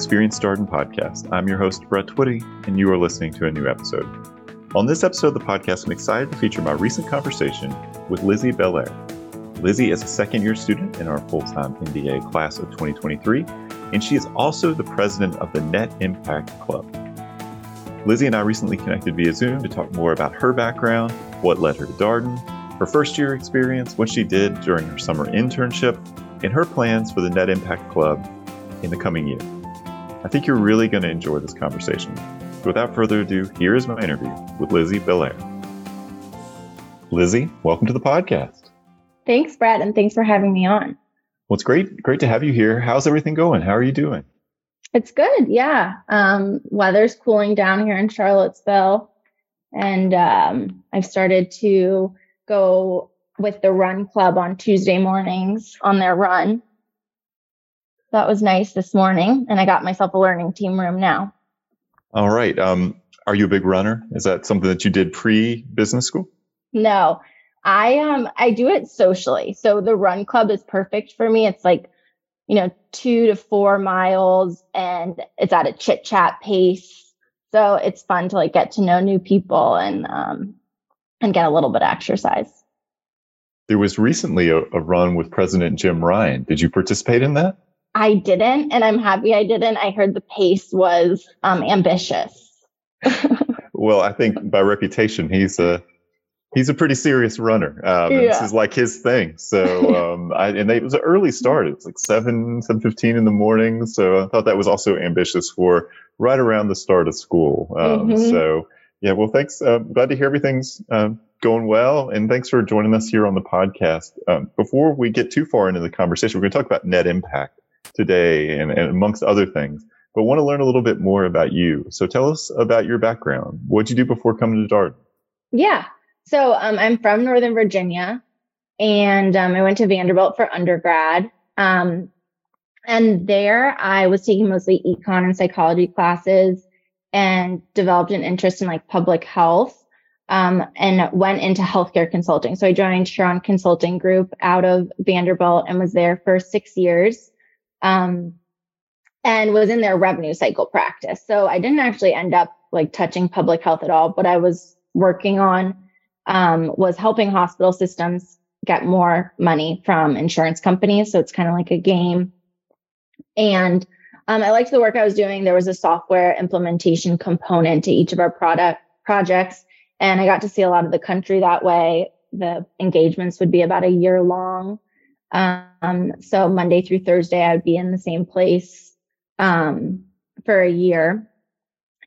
Experience Darden podcast. I'm your host, Brett Twitty, and you are listening to a new episode. On this episode of the podcast, I'm excited to feature my recent conversation with Lizzie Belair. Lizzie is a second year student in our full time MBA class of 2023, and she is also the president of the Net Impact Club. Lizzie and I recently connected via Zoom to talk more about her background, what led her to Darden, her first year experience, what she did during her summer internship, and her plans for the Net Impact Club in the coming year. I think you're really going to enjoy this conversation. So without further ado, here is my interview with Lizzie Belair. Lizzie, welcome to the podcast. Thanks, Brad, and thanks for having me on. Well, it's great, great to have you here. How's everything going? How are you doing? It's good, yeah. Um, weather's cooling down here in Charlottesville, and um, I've started to go with the run club on Tuesday mornings on their run. That was nice this morning, and I got myself a learning team room now. All right. Um, are you a big runner? Is that something that you did pre business school? No, I um I do it socially. So the run club is perfect for me. It's like, you know, two to four miles, and it's at a chit chat pace. So it's fun to like get to know new people and um and get a little bit of exercise. There was recently a, a run with President Jim Ryan. Did you participate in that? I didn't, and I'm happy I didn't. I heard the pace was um, ambitious. well, I think by reputation, he's a he's a pretty serious runner. Um, yeah. This is like his thing. So, um, I, and they, it was an early start. It was like seven seven fifteen in the morning. So I thought that was also ambitious for right around the start of school. Um, mm-hmm. So yeah, well, thanks. Uh, glad to hear everything's uh, going well, and thanks for joining us here on the podcast. Um, before we get too far into the conversation, we're going to talk about net impact today, and, and amongst other things. But want to learn a little bit more about you. So tell us about your background. What did you do before coming to Dart? Yeah. So um, I'm from Northern Virginia, and um, I went to Vanderbilt for undergrad. Um, and there, I was taking mostly econ and psychology classes and developed an interest in like public health um, and went into healthcare consulting. So I joined Huron Consulting Group out of Vanderbilt and was there for six years um, and was in their revenue cycle practice. So I didn't actually end up like touching public health at all. But I was working on um, was helping hospital systems get more money from insurance companies. So it's kind of like a game. And um, I liked the work I was doing. There was a software implementation component to each of our product projects, and I got to see a lot of the country that way. The engagements would be about a year long. Um, so Monday through Thursday, I would be in the same place um, for a year,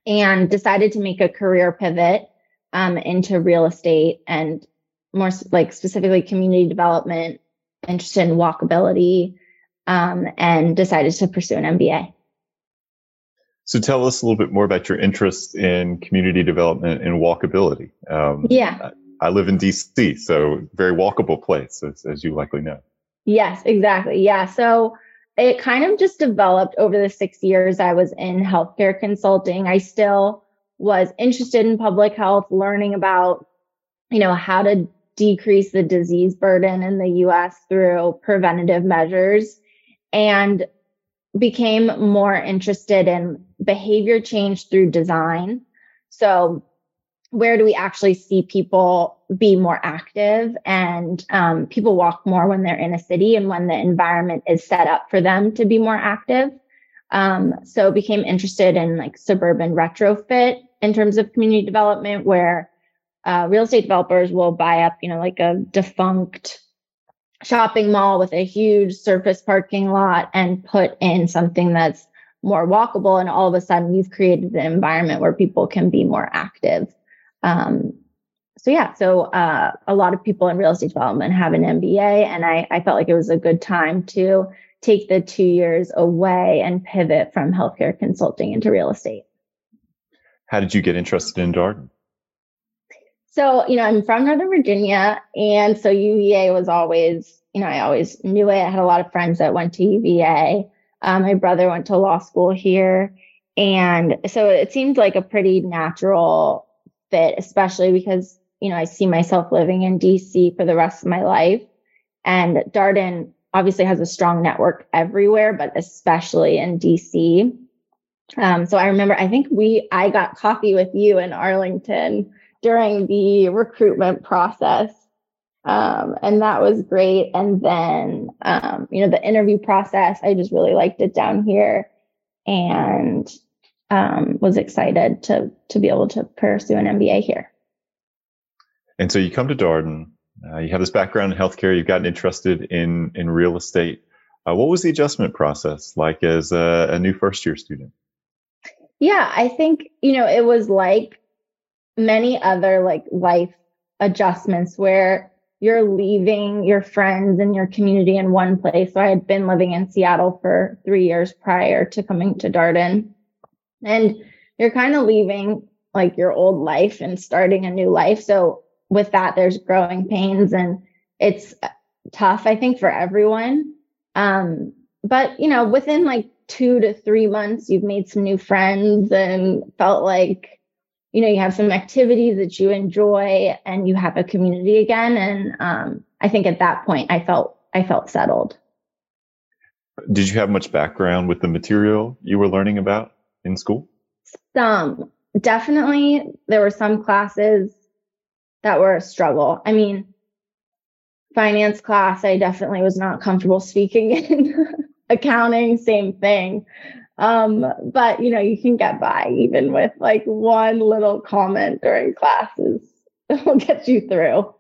and decided to make a career pivot um, into real estate and more like specifically community development, interested in walkability, um, and decided to pursue an MBA. So tell us a little bit more about your interest in community development and walkability. Um, yeah. I, I, live in DC, so very walkable place, as, as you likely know. Yes, exactly. Yeah. So it kind of just developed over the six years I was in healthcare consulting. I still was interested in public health, learning about, you know, how to decrease the disease burden in the US through preventative measures and became more interested in behavior change through design. So, where do we actually see people be more active and um, people walk more when they're in a city and when the environment is set up for them to be more active? Um, so, became interested in like suburban retrofit in terms of community development, where uh, real estate developers will buy up, you know, like a defunct shopping mall with a huge surface parking lot and put in something that's more walkable and all of a sudden you've created an environment where people can be more active um, so yeah so uh, a lot of people in real estate development have an mba and I, I felt like it was a good time to take the two years away and pivot from healthcare consulting into real estate how did you get interested in darden so, you know, I'm from Northern Virginia. And so UVA was always, you know, I always knew it. I had a lot of friends that went to UVA. Um, my brother went to law school here. And so it seemed like a pretty natural fit, especially because, you know, I see myself living in DC for the rest of my life. And Darden obviously has a strong network everywhere, but especially in DC. Um, so I remember, I think we, I got coffee with you in Arlington during the recruitment process. Um, and that was great. And then, um, you know, the interview process, I just really liked it down here and um, was excited to to be able to pursue an MBA here. And so you come to Darden. Uh, you have this background in healthcare. You've gotten interested in in real estate. Uh, what was the adjustment process like as a, a new first year student? Yeah, I think you know it was like many other like life adjustments where you're leaving your friends and your community in one place. So I had been living in Seattle for three years prior to coming to Darden. And you're kind of leaving like your old life and starting a new life. So with that, there's growing pains and it's tough, I think, for everyone. Um, but you know, within like two to three months, you've made some new friends and felt like you know you have some activities that you enjoy and you have a community again. And um, i think at that point i felt i felt settled. Did you have much background with the material you were learning about in school? Some definitely. There were some classes that were a struggle i mean finance class i definitely was not comfortable speaking in accounting same thing um, but you know, you can get by even with like one little comment during classes. It'll get you through.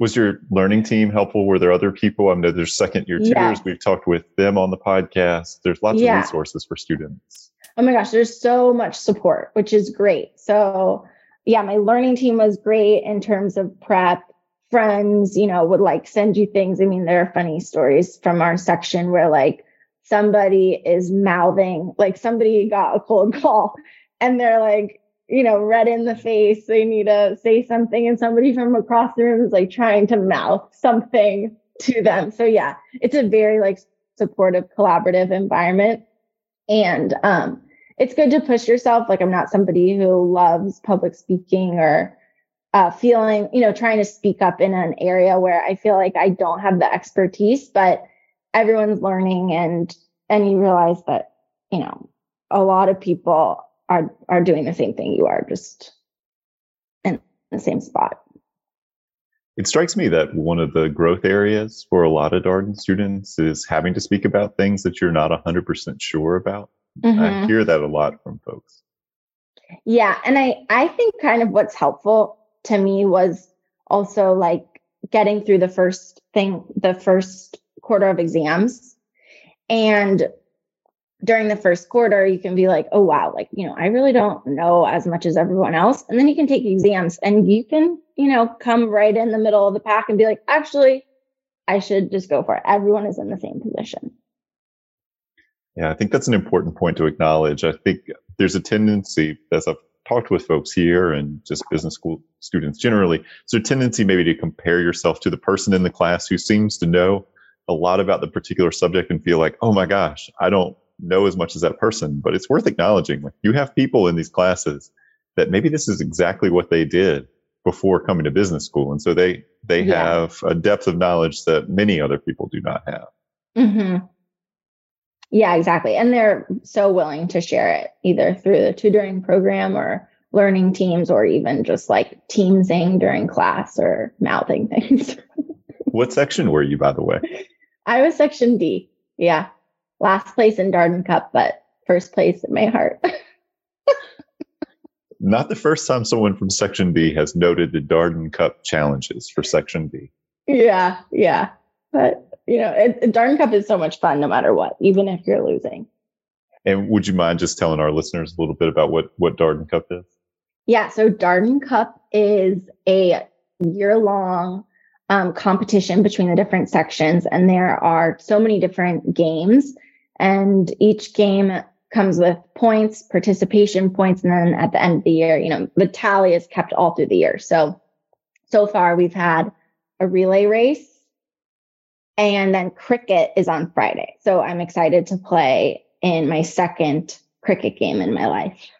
Was your learning team helpful? Were there other people? I know there's second year tutors. We've talked with them on the podcast. There's lots yeah. of resources for students. Oh my gosh, there's so much support, which is great. So yeah, my learning team was great in terms of prep. Friends, you know, would like send you things. I mean, there are funny stories from our section where like somebody is mouthing, like somebody got a cold call and they're like, you know, red in the face. They need to say something, and somebody from across the room is like trying to mouth something to them. So yeah, it's a very like supportive, collaborative environment. And um, it's good to push yourself. Like I'm not somebody who loves public speaking or uh, feeling, you know, trying to speak up in an area where I feel like I don't have the expertise, but everyone's learning and and you realize that you know a lot of people are are doing the same thing you are just in the same spot it strikes me that one of the growth areas for a lot of Darden students is having to speak about things that you're not 100% sure about. Mm-hmm. I hear that a lot from folks. Yeah, and I I think kind of what's helpful to me was also like getting through the first thing the first quarter of exams. And during the first quarter, you can be like, oh, wow, like, you know, I really don't know as much as everyone else. And then you can take exams and you can, you know, come right in the middle of the pack and be like, actually, I should just go for it. Everyone is in the same position. Yeah, I think that's an important point to acknowledge. I think there's a tendency, as I've talked with folks here and just business school students generally, there's a tendency maybe to compare yourself to the person in the class who seems to know a lot about the particular subject and feel like, oh my gosh, I don't know as much as that person. But it's worth acknowledging like you have people in these classes that maybe this is exactly what they did before coming to business school. And so they they yeah. have a depth of knowledge that many other people do not have. Mm-hmm. Yeah, exactly. And they're so willing to share it either through the tutoring program or learning teams or even just like teamsing during class or mouthing things. what section were you, by the way? I was section D. Yeah. Last place in Darden Cup, but first place in my heart. Not the first time someone from section B has noted the Darden Cup challenges for section B. Yeah, yeah. But, you know, it, Darden Cup is so much fun no matter what, even if you're losing. And would you mind just telling our listeners a little bit about what, what Darden Cup is? Yeah, so Darden Cup is a year long um, competition between the different sections. And there are so many different games, and each game comes with points, participation points, and then at the end of the year, you know, the tally is kept all through the year. So, so far we've had a relay race, and then cricket is on Friday. So I'm excited to play in my second cricket game in my life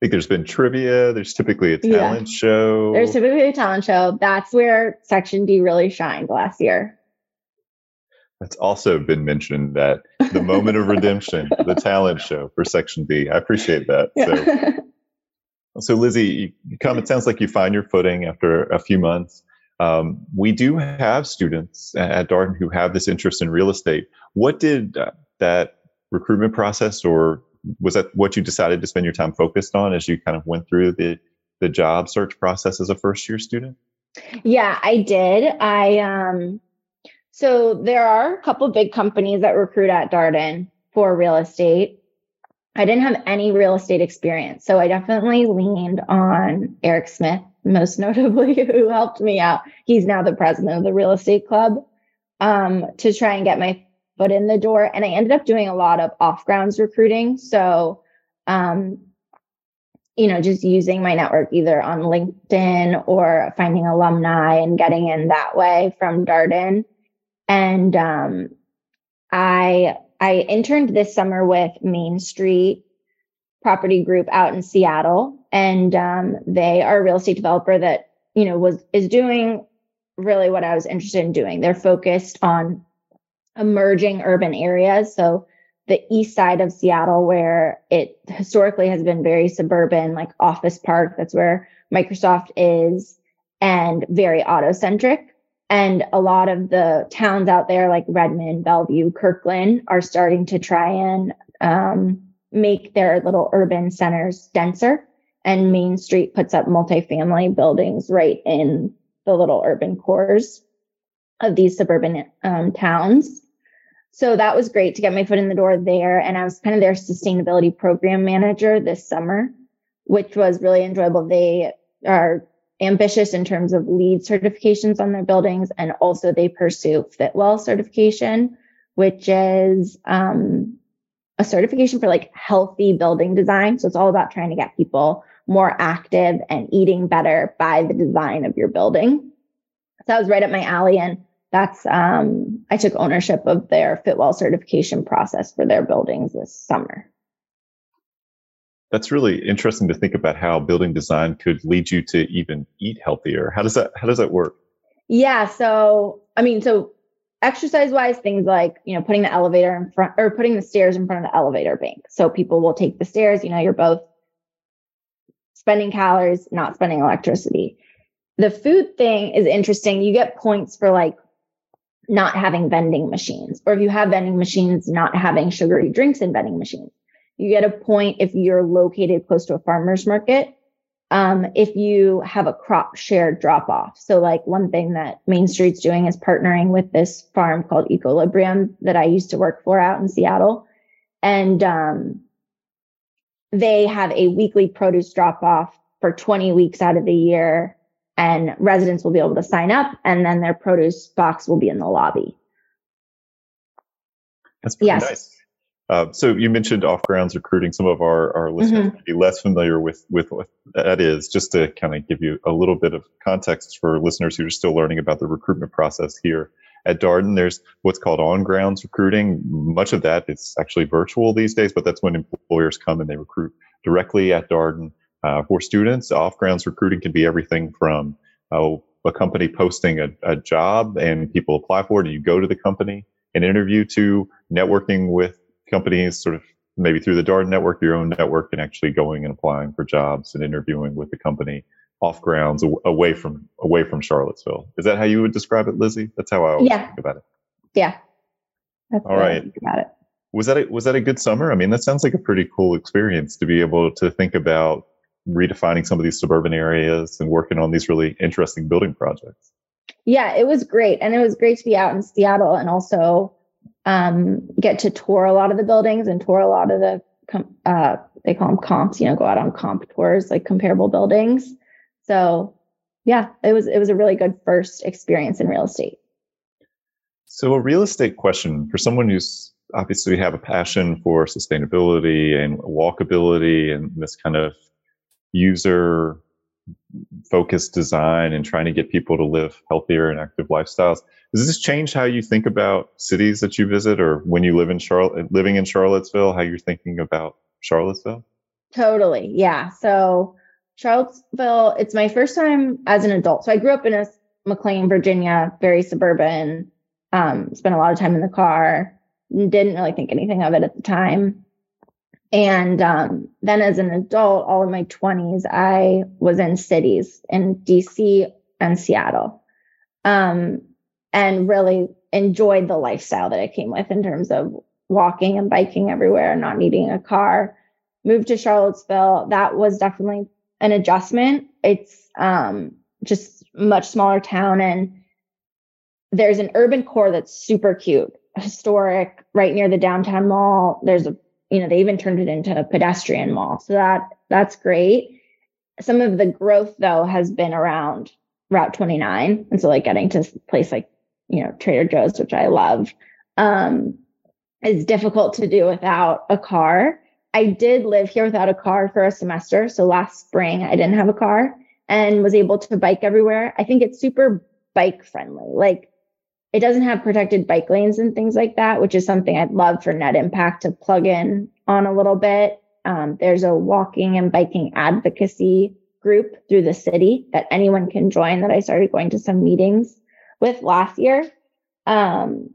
I think there's been trivia. There's typically a talent yeah. show. There's typically a talent show. That's where Section D really shined last year. That's also been mentioned that the moment of redemption, the talent show for Section B. I appreciate that. Yeah. So, so Lizzie, you come. It sounds like you find your footing after a few months. Um, we do have students at Darden who have this interest in real estate. What did uh, that recruitment process, or was that what you decided to spend your time focused on as you kind of went through the the job search process as a first year student? Yeah, I did. I um so there are a couple big companies that recruit at Darden for real estate. I didn't have any real estate experience, so I definitely leaned on Eric Smith, most notably, who helped me out. He's now the president of the real estate club um, to try and get my foot in the door. And I ended up doing a lot of off grounds recruiting. So um, you know, just using my network either on LinkedIn or finding alumni and getting in that way from Darden. And um, I I interned this summer with Main Street Property Group out in Seattle, and um, they are a real estate developer that you know was is doing really what I was interested in doing. They're focused on emerging urban areas, so the east side of Seattle, where it historically has been very suburban, like Office Park. That's where Microsoft is, and very auto centric. And a lot of the towns out there, like Redmond, Bellevue, Kirkland, are starting to try and um, make their little urban centers denser. And Main Street puts up multifamily buildings right in the little urban cores of these suburban um, towns. So that was great to get my foot in the door there. And I was kind of their sustainability program manager this summer, which was really enjoyable. They are ambitious in terms of LEED certifications on their buildings. And also they pursue Fitwel certification, which is um, a certification for like healthy building design. So it's all about trying to get people more active and eating better by the design of your building. So that was right up my alley. And that's um, I took ownership of their Fitwel certification process for their buildings this summer. That's really interesting to think about how building design could lead you to even eat healthier. How does that how does that work? Yeah, so I mean, so exercise wise, things like you know putting the elevator in front or putting the stairs in front of the elevator bank, so people will take the stairs. You know, you're both spending calories, not spending electricity. The food thing is interesting. You get points for like not having vending machines, or if you have vending machines, not having sugary drinks in vending machines. You get a point if you're located close to a farmer's market. Um, if you have a crop share drop off. So like one thing that Main Street's doing is partnering with this farm called Equilibrium that I used to work for out in Seattle. And, um, they have a weekly produce drop off for 20 weeks out of the year and residents will be able to sign up and then their produce box will be in the lobby. That's pretty yes. nice. Uh, so you mentioned off grounds recruiting. Some of our, our listeners mm-hmm. may be less familiar with, with what that is, just to kind of give you a little bit of context for listeners who are still learning about the recruitment process here. At Darden, there's what's called on grounds recruiting. Much of that is actually virtual these days, but that's when employers come and they recruit directly at Darden. Uh, for students, off grounds recruiting can be everything from uh, a company posting a, a, job and people apply for it, and you go to the company and interview to networking with companies, sort of maybe through the Darden network, your own network, and actually going and applying for jobs and interviewing with the company off grounds away from away from Charlottesville. Is that how you would describe it, Lizzie? That's how I always yeah. think about it. Yeah. That's All right. About it. Was that a, was that a good summer? I mean, that sounds like a pretty cool experience to be able to think about redefining some of these suburban areas and working on these really interesting building projects. Yeah, it was great. And it was great to be out in Seattle and also um, get to tour a lot of the buildings and tour a lot of the, uh, they call them comps, you know, go out on comp tours, like comparable buildings. So yeah, it was, it was a really good first experience in real estate. So a real estate question for someone who's obviously have a passion for sustainability and walkability and this kind of user focused design and trying to get people to live healthier and active lifestyles. Does this change how you think about cities that you visit or when you live in Charlotte, living in Charlottesville, how you're thinking about Charlottesville? Totally. Yeah. So Charlottesville, it's my first time as an adult. So I grew up in a McLean, Virginia, very suburban, Um, spent a lot of time in the car. Didn't really think anything of it at the time. And um, then as an adult, all of my 20s, I was in cities in DC and Seattle. Um, and really enjoyed the lifestyle that I came with in terms of walking and biking everywhere, and not needing a car. Moved to Charlottesville. That was definitely an adjustment. It's um, just much smaller town and there's an urban core that's super cute, historic, right near the downtown mall. There's a, you know, they even turned it into a pedestrian mall. So that that's great. Some of the growth though has been around Route 29. And so like getting to place like, you know, Trader Joe's, which I love, um, is difficult to do without a car. I did live here without a car for a semester. So last spring I didn't have a car and was able to bike everywhere. I think it's super bike friendly. Like it doesn't have protected bike lanes and things like that, which is something I'd love for Net Impact to plug in on a little bit. Um, there's a walking and biking advocacy group through the city that anyone can join that I started going to some meetings with last year. Um,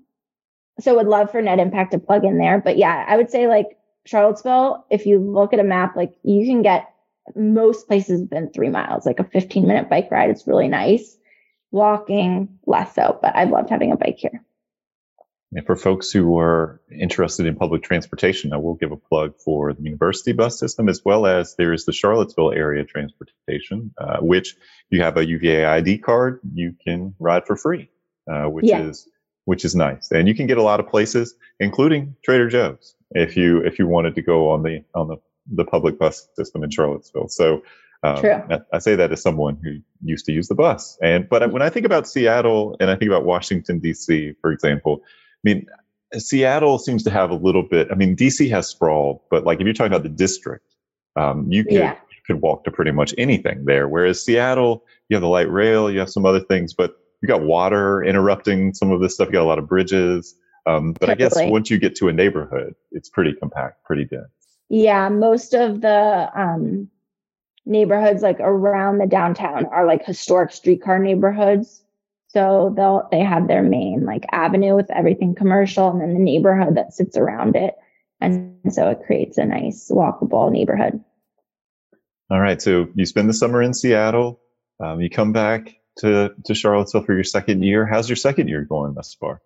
so would love for Net Impact to plug in there. But yeah, I would say like Charlottesville, if you look at a map, like you can get most places within three miles, like a 15 minute bike ride. It's really nice. Walking, less so, but I've loved having a bike here. And for folks who are interested in public transportation, I will give a plug for the university bus system as well as there is the Charlottesville area transportation, uh, which you have a UVA ID card, you can ride for free, uh, which yeah. is which is nice. And you can get a lot of places, including Trader Joe's, if you if you wanted to go on the on the the public bus system in Charlottesville. So um, True. I, I, say that as someone who used to use the bus. And but when I think about Seattle and I think about Washington D.C., for example, I mean Seattle seems to have a little bit. I mean D.C. has sprawl, but like if you're talking about the district, um, you could yeah. you could walk to pretty much anything there. Whereas Seattle, you have the light rail, you have some other things, but you got water interrupting some of this stuff. You got a lot of bridges. Um, but I guess once you get to a neighborhood, it's pretty compact, pretty dense. Yeah, most of the um, neighborhoods like around the downtown are like historic streetcar neighborhoods. So they'll they have their main like avenue with everything commercial and then the neighborhood that sits around it. And so it creates a nice walkable neighborhood. All right. So you spend the summer in Seattle. Um, you come back to, to Charlottesville for your second year. How's your second year going thus far?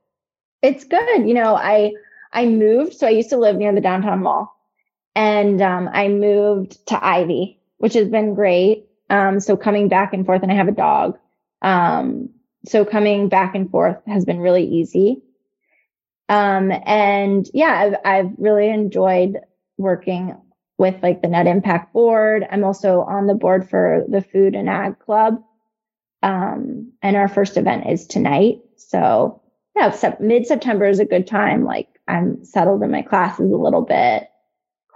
It's good. You know, I I moved. So I used to live near the downtown mall and um, I moved to Ivy, which has been great. Um, so coming back and forth, and I have a dog. Um, so coming back and forth has been really easy. Um, and yeah, I've, I've really enjoyed working with like the Net Impact Board. I'm also on the board for the Food and Ag Club. Um, and our first event is tonight. So yeah, mid September is a good time. Like I'm settled in my classes a little bit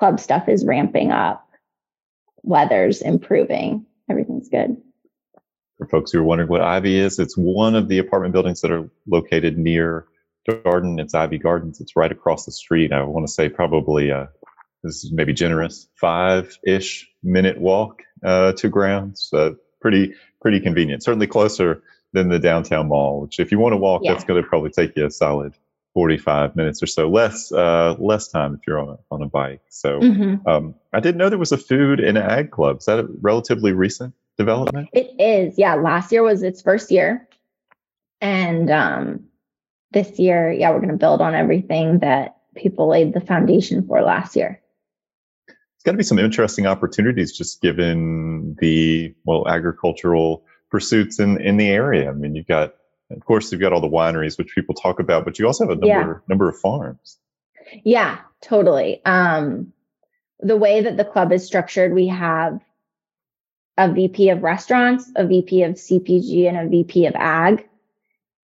club stuff is ramping up, weather's improving, everything's good. For folks who are wondering what Ivy is, it's one of the apartment buildings that are located near Darden. It's Ivy Gardens. It's right across the street. I want to say probably uh, this is maybe generous five ish minute walk uh, to grounds. Uh, pretty pretty convenient. Certainly closer than the downtown mall. Which if you want to walk, yeah. that's going to probably take you a solid 45 minutes or so less uh, less time if you're on a, on a bike. So mm-hmm. um, i didn't know there was a food and ag club. Is that a relatively recent development? It is. Yeah last year was its first year. And um, this year yeah we're going to build on everything that people laid the foundation for last year. It's got to be some interesting opportunities just given the well agricultural pursuits in in the area. I mean you've got of course, you've got all the wineries, which people talk about, but you also have a number yeah. number of farms. Yeah, totally. Um, the way that the club is structured, we have a VP of restaurants, a VP of CPG, and a VP of ag.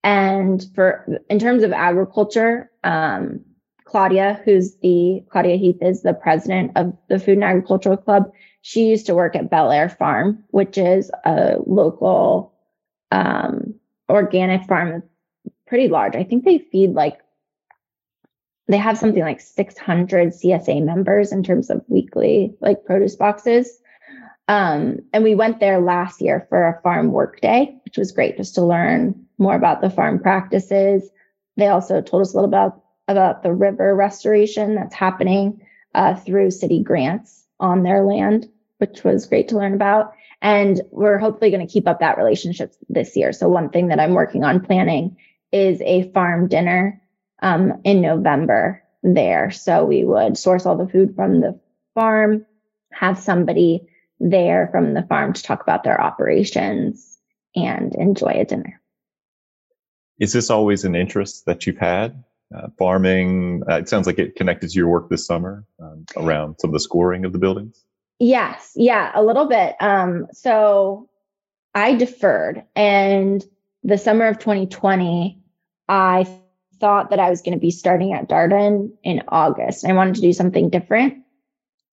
And for in terms of agriculture, um, Claudia, who's the Claudia Heath is the president of the Food and Agricultural Club. She used to work at Bellair Farm, which is a local um, organic farm is pretty large. I think they feed like they have something like 600 CSA members in terms of weekly like produce boxes. Um, and we went there last year for a farm work day, which was great just to learn more about the farm practices. they also told us a little about about the river restoration that's happening uh, through city grants on their land, which was great to learn about. And we're hopefully going to keep up that relationship this year. So one thing that I'm working on planning is a farm dinner um, in November there. So we would source all the food from the farm, have somebody there from the farm to talk about their operations and enjoy a dinner. Is this always an interest that you've had? Uh, farming, uh, it sounds like it connected to your work this summer um, around some of the scoring of the buildings. Yes, yeah, a little bit. Um, so I deferred, and the summer of 2020, I thought that I was going to be starting at Darden in August. I wanted to do something different.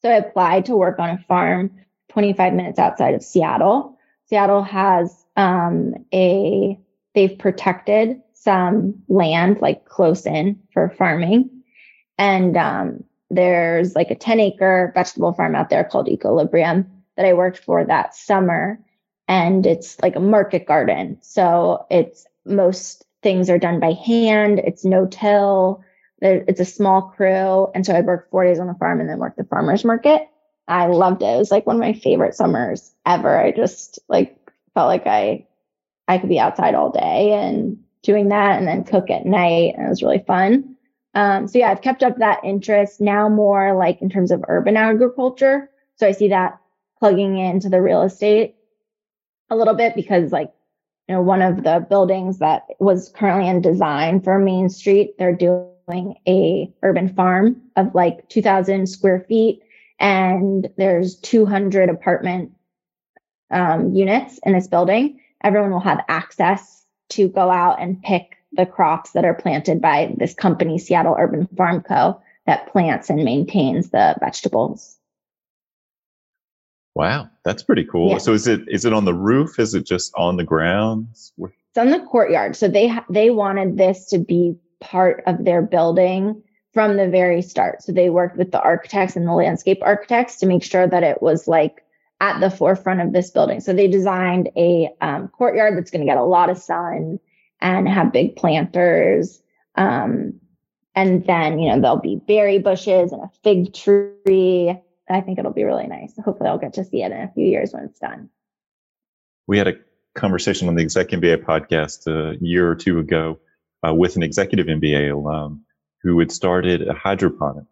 So I applied to work on a farm 25 minutes outside of Seattle. Seattle has um, a, they've protected some land like close in for farming. And um, there's like a 10 acre vegetable farm out there called Equilibrium that I worked for that summer. And it's like a market garden. So it's most things are done by hand. It's no till. It's a small crew. And so I'd work four days on the farm and then work the farmer's market. I loved it. It was like one of my favorite summers ever. I just like felt like I I could be outside all day and doing that and then cook at night. And it was really fun. Um, so yeah, I've kept up that interest now more like in terms of urban agriculture. So I see that plugging into the real estate a little bit because like you know, one of the buildings that was currently in design for Main Street, they're doing a urban farm of like 2000 square feet and there's 200 apartment um, units in this building. Everyone will have access to go out and pick the crops that are planted by this company, Seattle Urban Farm Co., that plants and maintains the vegetables. Wow, that's pretty cool. Yeah. So is it is it on the roof? Is it just on the grounds? It's on the courtyard. So they they wanted this to be part of their building from the very start. So they worked with the architects and the landscape architects to make sure that it was like at the forefront of this building. So they designed a um, courtyard that's going to get a lot of sun and have big planters. Um, and then, you know, there'll be berry bushes and a fig tree. I think it'll be really nice. Hopefully, I'll get to see it in a few years when it's done. We had a conversation on the Exec MBA podcast a year or two ago uh, with an executive MBA alum who had started a hydroponic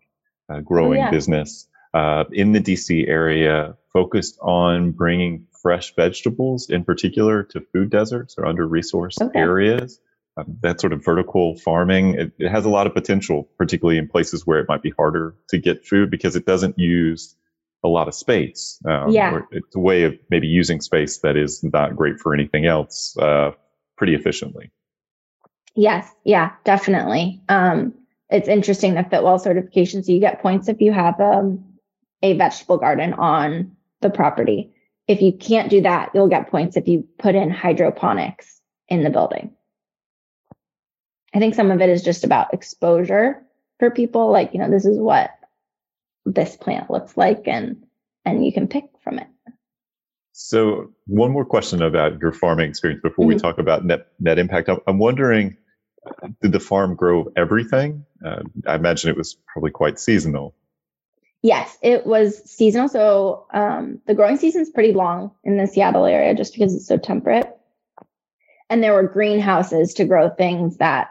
uh, growing oh, yeah. business uh, in the DC area, focused on bringing fresh vegetables, in particular, to food deserts or under resourced okay. areas. Um, that sort of vertical farming, it, it, has a lot of potential, particularly in places where it might be harder to get food because it doesn't use a lot of space. Um, yeah. It's a way of maybe using space that is not great for anything else uh, pretty efficiently. Yes. Yeah, definitely. Um, it's interesting the Fitwel certification. So you get points if you have um, a vegetable garden on the property. If you can't do that, you'll get points if you put in hydroponics in the building. I think some of it is just about exposure for people. Like, you know, this is what this plant looks like and and you can pick from it. So one more question about your farming experience before mm-hmm. we talk about net net impact. I'm wondering, did the farm grow everything? Uh, I imagine it was probably quite seasonal. Yes, it was seasonal. So um, the growing season is pretty long in the Seattle area just because it's so temperate. And there were greenhouses to grow things that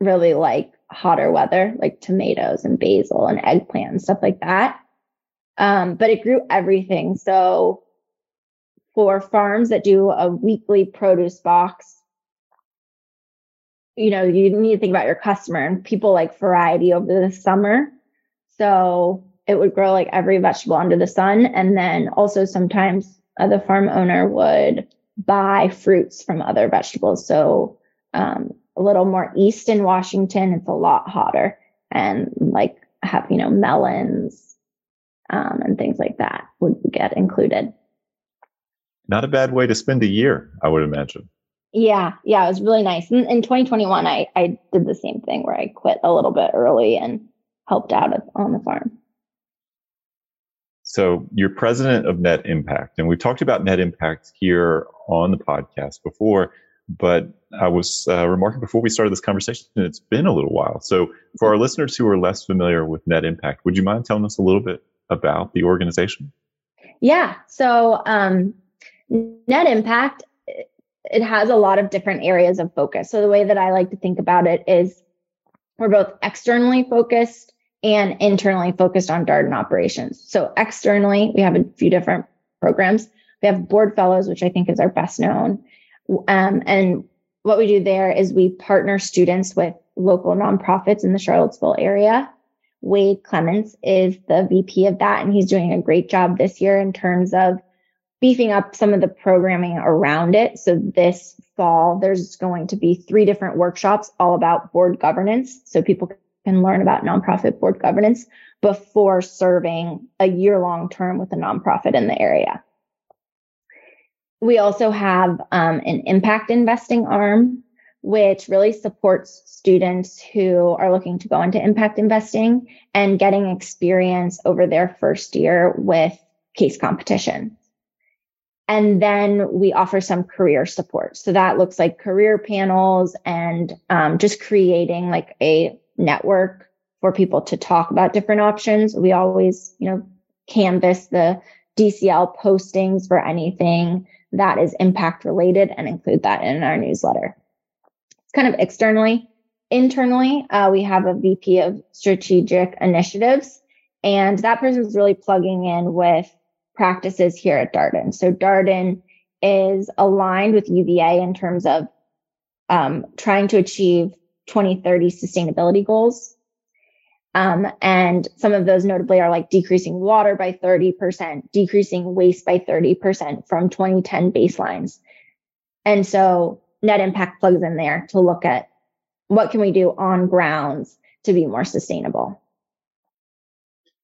really like hotter weather, like tomatoes and basil and eggplant and stuff like that. Um, but it grew everything. So for farms that do a weekly produce box, you know, you need to think about your customer and people like variety over the summer. So it would grow like every vegetable under the sun. And then also sometimes uh, the farm owner would buy fruits from other vegetables. So um, a little more east in Washington, it's a lot hotter and like have, you know, melons um, and things like that would get included. Not a bad way to spend a year, I would imagine. Yeah, yeah, it was really nice. In, in 2021, I, I did the same thing where I quit a little bit early and helped out on the farm. So you're president of Net Impact, and we've talked about Net Impact here on the podcast before. but I was uh, remarking before we started this conversation, it's been a little while. So, for our listeners who are less familiar with Net Impact, would you mind telling us a little bit about the organization? Yeah. So, um, Net Impact, it has a lot of different areas of focus. So, the way that I like to think about it is we're both externally focused and internally focused on Darden operations. So, externally, we have a few different programs. We have board fellows, which I think is our best known. Um, and what we do there is we partner students with local nonprofits in the Charlottesville area. Wade Clements is the VP of that, and he's doing a great job this year in terms of beefing up some of the programming around it. So this fall, there's going to be three different workshops all about board governance. So people can learn about nonprofit board governance before serving a year long term with a nonprofit in the area. We also have um, an impact investing arm, which really supports students who are looking to go into impact investing and getting experience over their first year with case competition. And then we offer some career support. So that looks like career panels and um, just creating like a network for people to talk about different options. We always, you know, canvas the DCL postings for anything that is impact related and include that in our newsletter. It's kind of externally. Internally, uh, we have a VP of strategic initiatives, and that person is really plugging in with practices here at Darden. So Darden is aligned with UVA in terms of um, trying to achieve 2030 sustainability goals. Um, and some of those notably are like decreasing water by 30%, decreasing waste by 30% from 2010 baselines. And so net impact plugs in there to look at what can we do on grounds to be more sustainable.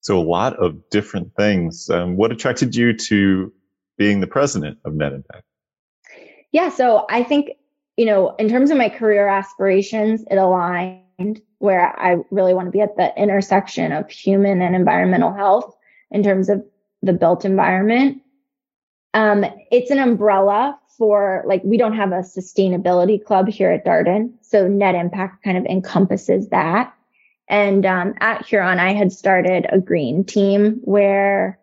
So a lot of different things. Um, what attracted you to being the president of Net Impact? Yeah, so I think you know, in terms of my career aspirations, it aligned where I really want to be at the intersection of human and environmental health in terms of the built environment. Um, it's an umbrella for like we don't have a sustainability club here at Darden, so net impact kind of encompasses that. And um, at Huron, I had started a green team where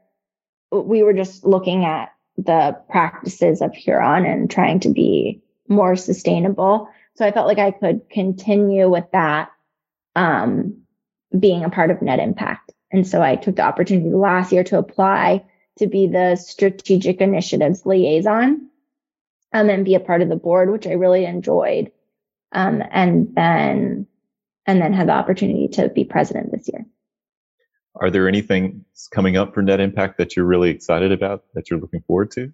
we were just looking at the practices of Huron and trying to be more sustainable. So I felt like I could continue with that um, being a part of Net Impact. And so I took the opportunity last year to apply to be the strategic initiatives liaison um, and be a part of the board, which I really enjoyed. Um, and then and then had the opportunity to be president this year. Are there anything coming up for Net Impact that you're really excited about that you're looking forward to?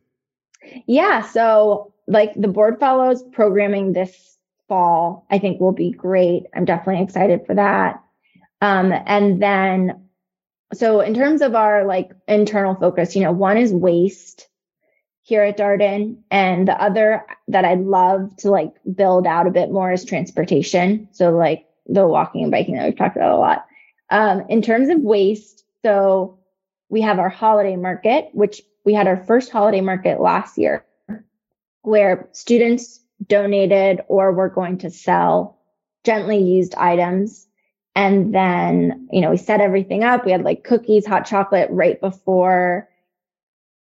Yeah. So, like the board fellows programming this fall, I think will be great. I'm definitely excited for that. Um, and then, so in terms of our like internal focus, you know, one is waste here at Darden, and the other that I'd love to like build out a bit more is transportation. So, like the walking and biking that we've talked about a lot. Um, in terms of waste, so we have our holiday market, which we had our first holiday market last year where students donated or were going to sell gently used items. And then, you know, we set everything up. We had like cookies, hot chocolate right before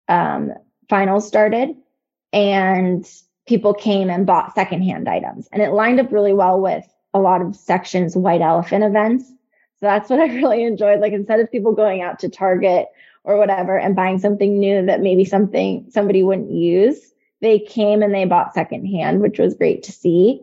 um, finals started. And people came and bought secondhand items. And it lined up really well with a lot of sections white elephant events. So that's what I really enjoyed. Like instead of people going out to Target or whatever and buying something new that maybe something somebody wouldn't use. They came and they bought secondhand, which was great to see.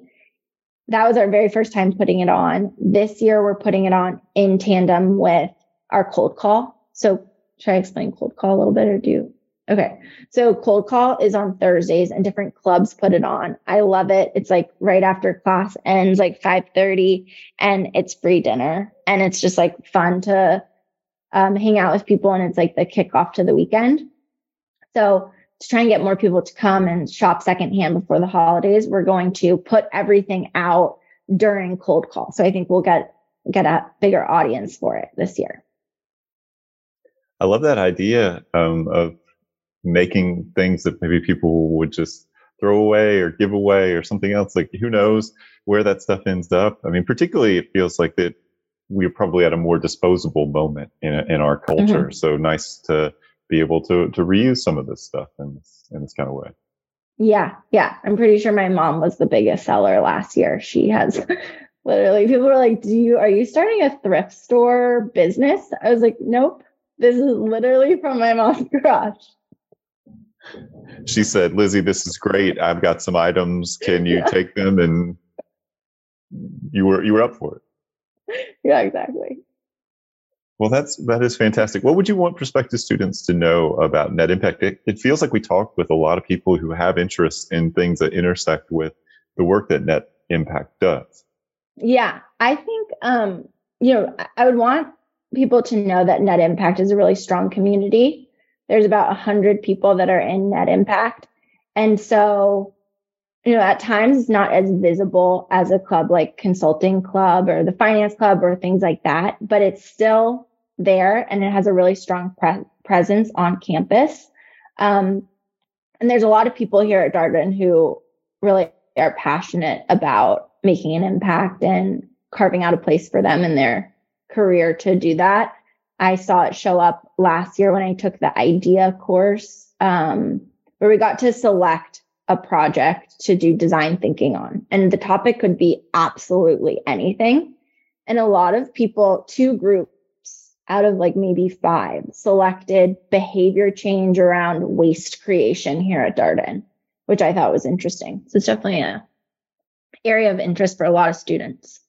That was our very first time putting it on. This year, we're putting it on in tandem with our cold call. So, should I explain cold call a little bit or do? Okay. So, cold call is on Thursdays and different clubs put it on. I love it. It's like right after class ends, like 5 30, and it's free dinner. And it's just like fun to um, hang out with people and it's like the kickoff to the weekend. So to try and get more people to come and shop secondhand before the holidays, we're going to put everything out during cold call. So I think we'll get get a bigger audience for it this year. I love that idea um, of making things that maybe people would just throw away or give away or something else. Like who knows where that stuff ends up? I mean, particularly it feels like that we're probably at a more disposable moment in in our culture. Mm-hmm. So nice to be able to to reuse some of this stuff in this in this kind of way. Yeah, yeah. I'm pretty sure my mom was the biggest seller last year. She has literally people were like, Do you are you starting a thrift store business? I was like, Nope. This is literally from my mom's garage. She said, Lizzie, this is great. I've got some items. Can you yeah. take them? And you were you were up for it. Yeah, exactly. Well, that's that is fantastic. What would you want prospective students to know about net impact? It, it feels like we talk with a lot of people who have interests in things that intersect with the work that net impact does. Yeah, I think um, you know I would want people to know that net impact is a really strong community. There's about a hundred people that are in net impact, and so you know at times it's not as visible as a club like consulting club or the finance club or things like that but it's still there and it has a really strong pre- presence on campus. Um, and there's a lot of people here at darden who really are passionate about making an impact and carving out a place for them in their career to do that. I saw it show up last year when i took the idea course um, where we got to select a project to do design thinking on. And the topic could be absolutely anything. And a lot of people, two groups out of like maybe five, selected behavior change around waste creation here at Darden, which I thought was interesting. So it's definitely a area of interest for a lot of students.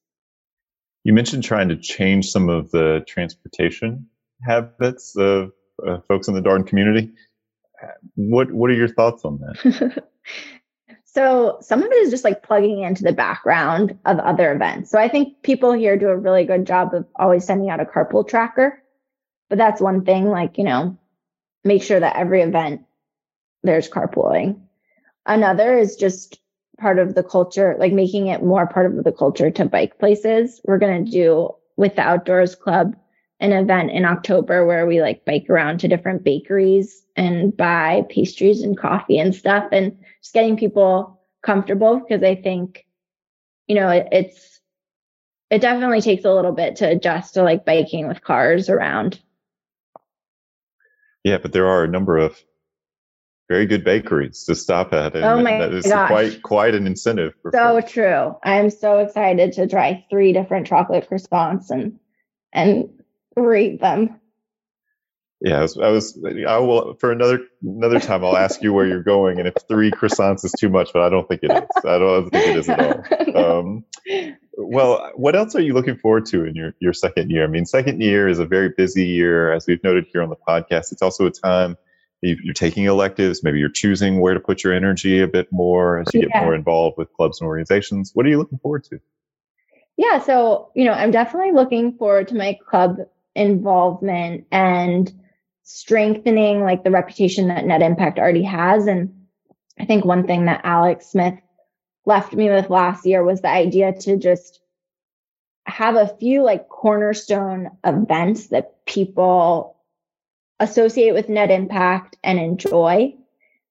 You mentioned trying to change some of the transportation habits of uh, folks in the Darden community. What what are your thoughts on that? so some of it is just like plugging into the background of other events. So I think people here do a really good job of always sending out a carpool tracker. But that's one thing, like, you know, make sure that every event there's carpooling. Another is just part of the culture, like making it more part of the culture to bike places. We're going to do with the Outdoors Club an event in October where we like bike around to different bakeries and buy pastries and coffee and stuff and just getting people comfortable because I think, you know, it, it's, it definitely takes a little bit to adjust to like biking with cars around. Yeah, but there are a number of very good bakeries to stop at. And oh my that is gosh. quite quite an incentive. so folks. true. I'm so excited to try three different chocolate croissants and and rate them. Yeah, I was, I was. I will for another another time. I'll ask you where you're going, and if three croissants is too much, but I don't think it is. I don't think it is at all. Um, well, what else are you looking forward to in your your second year? I mean, second year is a very busy year, as we've noted here on the podcast. It's also a time you're taking electives. Maybe you're choosing where to put your energy a bit more as you yeah. get more involved with clubs and organizations. What are you looking forward to? Yeah, so you know, I'm definitely looking forward to my club involvement and strengthening like the reputation that net impact already has. And i think one thing that alex smith left me with last year was the idea to just have a few like cornerstone events that people associate with net impact and enjoy.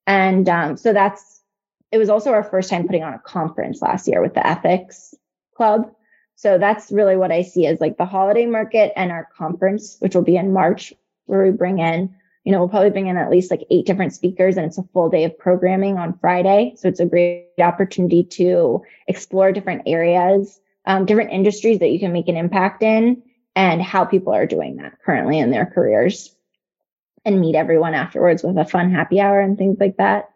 And um, so that's it was also our first time putting on a conference last year with the ethics club so that's really what I see as like the holiday market and our conference, which will be in March, where we bring in, you know, we'll probably bring in at least like eight different speakers and it's a full day of programming on Friday. So it's a great opportunity to explore different areas, um, different industries that you can make an impact in and how people are doing that currently in their careers and meet everyone afterwards with a fun happy hour and things like that.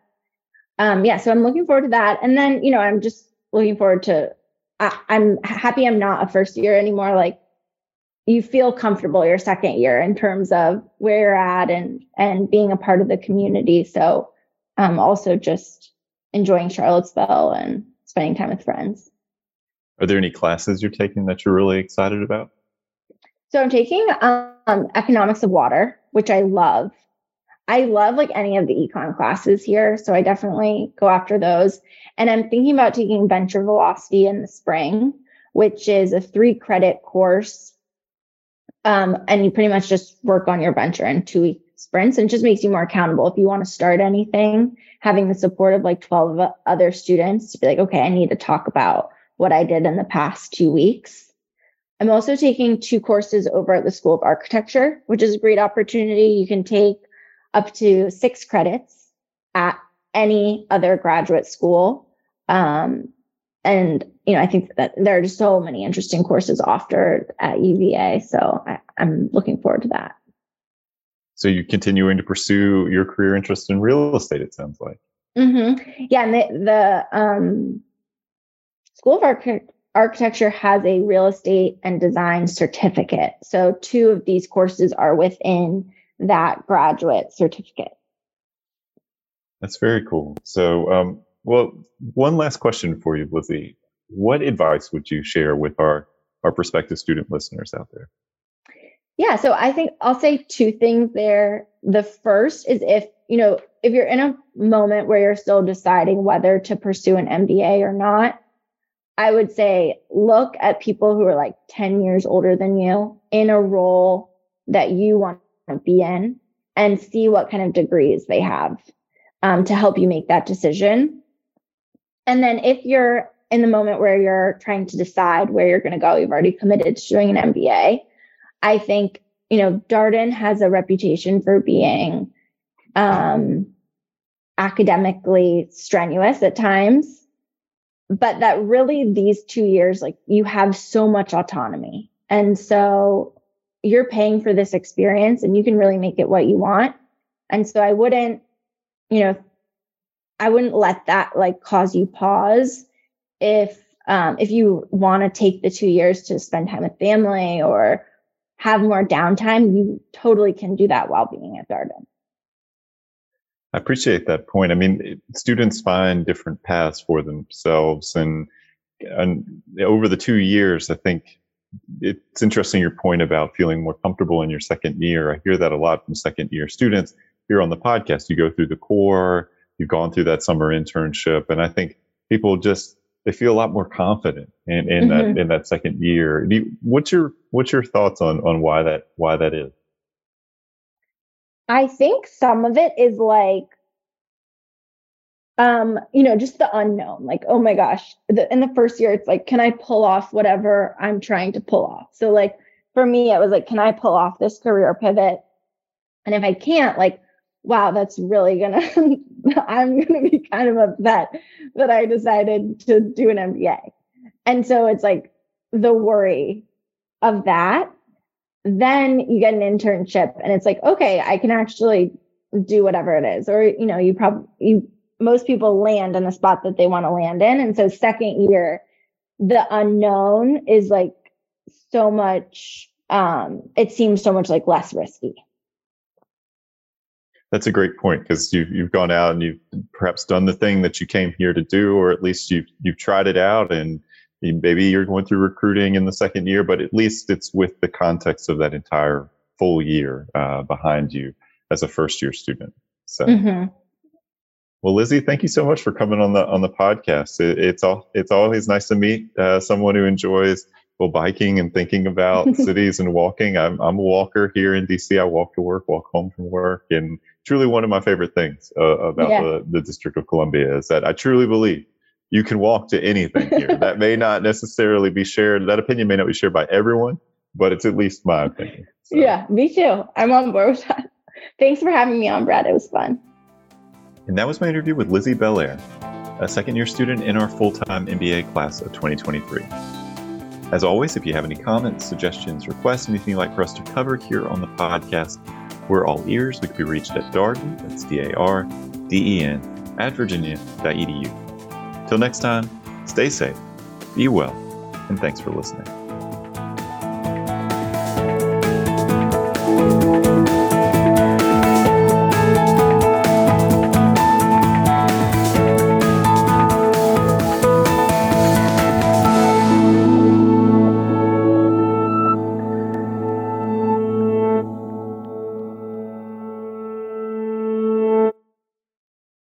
Um, yeah, so I'm looking forward to that. And then, you know, I'm just looking forward to I, I'm happy I'm not a first year anymore. Like you feel comfortable your second year in terms of where you're at and and being a part of the community. So um also just enjoying Charlottesville and spending time with friends. Are there any classes you're taking that you're really excited about? So I'm taking um, economics of water, which I love. I love like any of the econ classes here. So I definitely go after those. And I'm thinking about taking venture velocity in the spring, which is a three credit course. Um, and you pretty much just work on your venture in two weeks sprints and just makes you more accountable. If you want to start anything, having the support of like 12 other students to be like, okay, I need to talk about what I did in the past two weeks. I'm also taking two courses over at the School of Architecture, which is a great opportunity. You can take up to six credits at any other graduate school. Um, and you know, I think that there are just so many interesting courses offered at UVA. So I, I'm looking forward to that. So you're continuing to pursue your career interest in real estate, it sounds like. Mm-hmm. Yeah, and the, the um, School of Arch- Architecture has a real estate and design certificate. So two of these courses are within that graduate certificate. That's very cool. So, um, well, one last question for you, Lizzie. What advice would you share with our, our prospective student listeners out there? Yeah, so I think I'll say two things there. The first is if, you know, if you're in a moment where you're still deciding whether to pursue an MBA or not, I would say look at people who are like 10 years older than you in a role that you want be in and see what kind of degrees they have um, to help you make that decision. And then if you're in the moment where you're trying to decide where you're going to go, you've already committed to doing an MBA. I think, you know, Darden has a reputation for being um, academically strenuous at times, but that really these two years, like you have so much autonomy. And so you're paying for this experience and you can really make it what you want. And so I wouldn't, you know, I wouldn't let that like cause you pause if um, if you want to take the two years to spend time with family or have more downtime, you totally can do that while being at Darden. I appreciate that point. I mean, students find different paths for themselves, and and over the two years, I think it's interesting your point about feeling more comfortable in your second year. I hear that a lot from second year students here on the podcast. You go through the core, you've gone through that summer internship, and I think people just they feel a lot more confident in, in mm-hmm. that in that second year. You, what's your what's your thoughts on on why that why that is? I think some of it is like um you know just the unknown like oh my gosh the, in the first year it's like can i pull off whatever i'm trying to pull off so like for me it was like can i pull off this career pivot and if i can't like wow, that's really gonna, I'm gonna be kind of upset that I decided to do an MBA. And so it's like the worry of that. Then you get an internship and it's like, okay, I can actually do whatever it is. Or, you know, you probably, you, most people land in the spot that they want to land in. And so second year, the unknown is like so much, um, it seems so much like less risky that's a great point because you've you've gone out and you've perhaps done the thing that you came here to do, or at least you've you've tried it out, and maybe you're going through recruiting in the second year, but at least it's with the context of that entire full year uh, behind you as a first year student. So. Mm-hmm. Well, Lizzie, thank you so much for coming on the on the podcast. It, it's all it's always nice to meet uh, someone who enjoys well biking and thinking about cities and walking. I'm I'm a walker here in DC. I walk to work, walk home from work, and truly one of my favorite things uh, about yeah. the, the District of Columbia is that I truly believe you can walk to anything here. that may not necessarily be shared. That opinion may not be shared by everyone, but it's at least my opinion. So. Yeah, me too. I'm on board with that. Thanks for having me on, Brad. It was fun. And that was my interview with Lizzie Belair, a second year student in our full time MBA class of 2023. As always, if you have any comments, suggestions, requests, anything you'd like for us to cover here on the podcast, we're all ears. We can be reached at Darden, that's D A R D E N, at virginia.edu. Till next time, stay safe, be well, and thanks for listening.